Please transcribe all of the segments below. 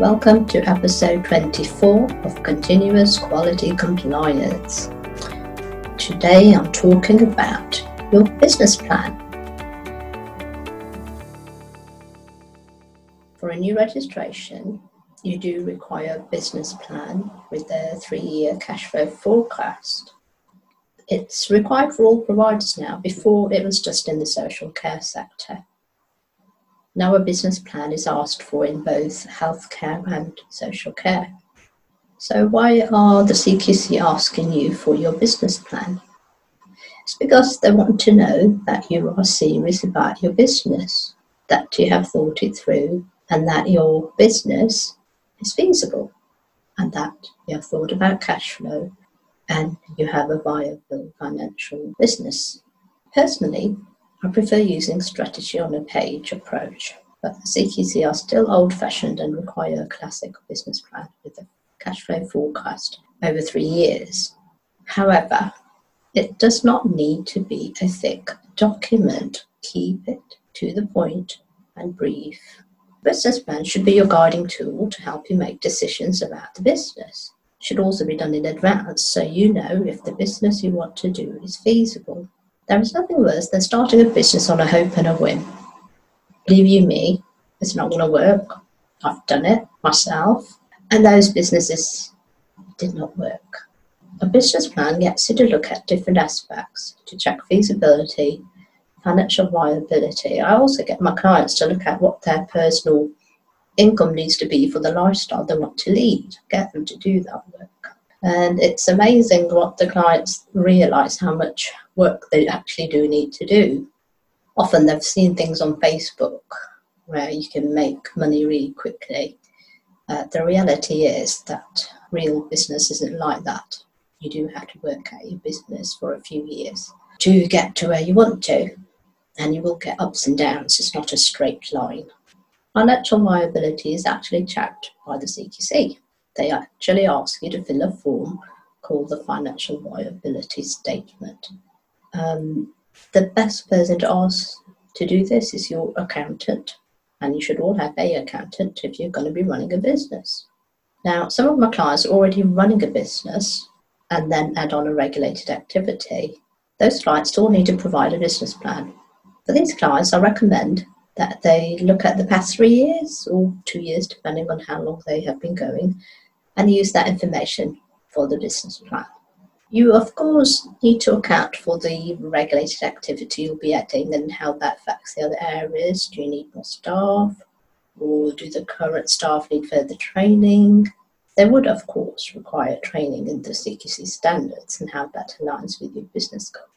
Welcome to episode 24 of Continuous Quality Compliance. Today I'm talking about your business plan. For a new registration, you do require a business plan with a three year cash flow forecast. It's required for all providers now, before it was just in the social care sector. Now, a business plan is asked for in both healthcare and social care. So, why are the CQC asking you for your business plan? It's because they want to know that you are serious about your business, that you have thought it through, and that your business is feasible and that you have thought about cash flow and you have a viable financial business. Personally, I prefer using strategy on a page approach, but the CQC are still old fashioned and require a classic business plan with a cash flow forecast over three years. However, it does not need to be a thick document. Keep it to the point and brief Business plan should be your guiding tool to help you make decisions about the business. It should also be done in advance so you know if the business you want to do is feasible. There is nothing worse than starting a business on a hope and a whim. Believe you me, it's not going to work. I've done it myself, and those businesses did not work. A business plan gets you to look at different aspects to check feasibility financial viability, I also get my clients to look at what their personal income needs to be for the lifestyle they want to lead, get them to do that. And it's amazing what the clients realize how much work they actually do need to do. Often they've seen things on Facebook where you can make money really quickly. Uh, the reality is that real business isn't like that. You do have to work at your business for a few years to get to where you want to and you will get ups and downs. It's not a straight line. Financial viability is actually checked by the CQC. They actually ask you to fill a form called the Financial Viability Statement. Um, the best person to ask to do this is your accountant, and you should all have a accountant if you're going to be running a business. Now, some of my clients are already running a business and then add on a regulated activity. Those clients still need to provide a business plan for these clients, I recommend that they look at the past three years or two years, depending on how long they have been going, and use that information for the business plan. You, of course, need to account for the regulated activity you'll be adding and how that affects the other areas. Do you need more staff? Or do the current staff need further training? They would, of course, require training in the CQC standards and how that aligns with your business goals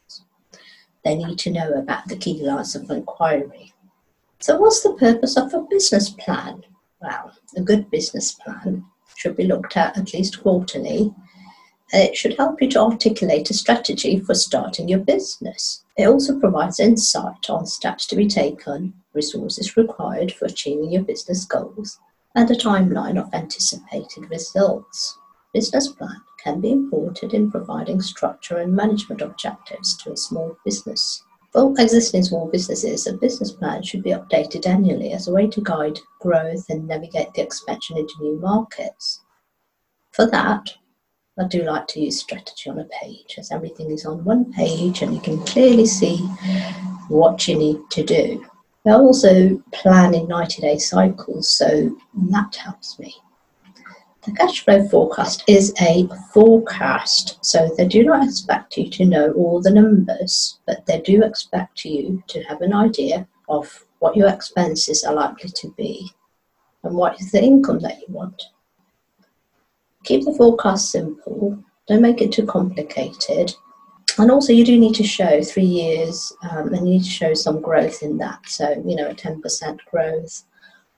they need to know about the key lines of inquiry. So, what's the purpose of a business plan? Well, a good business plan should be looked at at least quarterly. Uh, it should help you to articulate a strategy for starting your business. It also provides insight on steps to be taken, resources required for achieving your business goals, and a timeline of anticipated results. Business plan can be important in providing structure and management objectives to a small business. For existing small businesses, a business plan should be updated annually as a way to guide growth and navigate the expansion into new markets. For that, I do like to use strategy on a page as everything is on one page and you can clearly see what you need to do. I also plan in 90 day cycles, so that helps me. The cash flow forecast is a forecast, so they do not expect you to know all the numbers, but they do expect you to have an idea of what your expenses are likely to be and what is the income that you want. Keep the forecast simple, don't make it too complicated. And also, you do need to show three years um, and you need to show some growth in that. So, you know, a 10% growth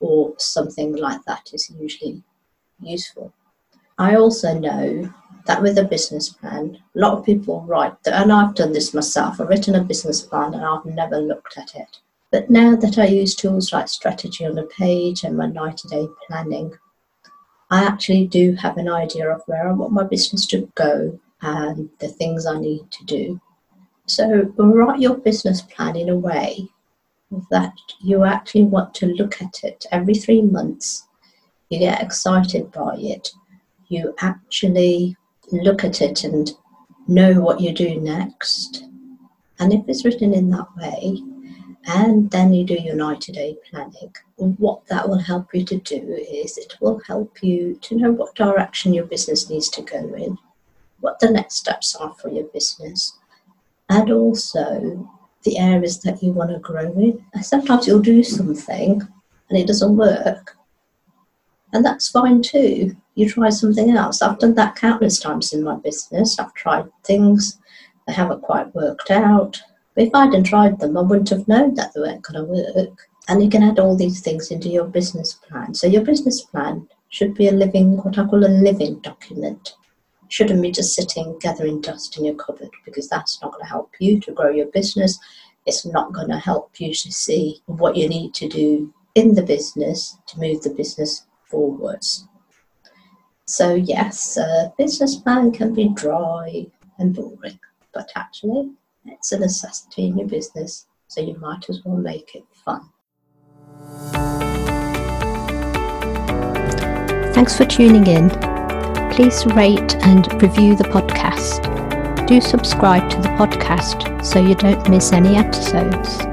or something like that is usually useful. I also know that with a business plan, a lot of people write, that, and I've done this myself, I've written a business plan and I've never looked at it. But now that I use tools like strategy on a page and my 90 day planning, I actually do have an idea of where I want my business to go and the things I need to do. So write your business plan in a way that you actually want to look at it every three months you get excited by it, you actually look at it and know what you do next. And if it's written in that way, and then you do your 90 day planning, what that will help you to do is it will help you to know what direction your business needs to go in, what the next steps are for your business, and also the areas that you want to grow in. Sometimes you'll do something and it doesn't work, and that's fine too. You try something else. I've done that countless times in my business. I've tried things that haven't quite worked out. But if I hadn't tried them, I wouldn't have known that they weren't going to work. And you can add all these things into your business plan. So your business plan should be a living, what I call a living document. Shouldn't be just sitting gathering dust in your cupboard because that's not going to help you to grow your business. It's not going to help you to see what you need to do in the business to move the business forwards. So, yes, a business plan can be dry and boring, but actually, it's a necessity in your business, so you might as well make it fun. Thanks for tuning in. Please rate and review the podcast. Do subscribe to the podcast so you don't miss any episodes.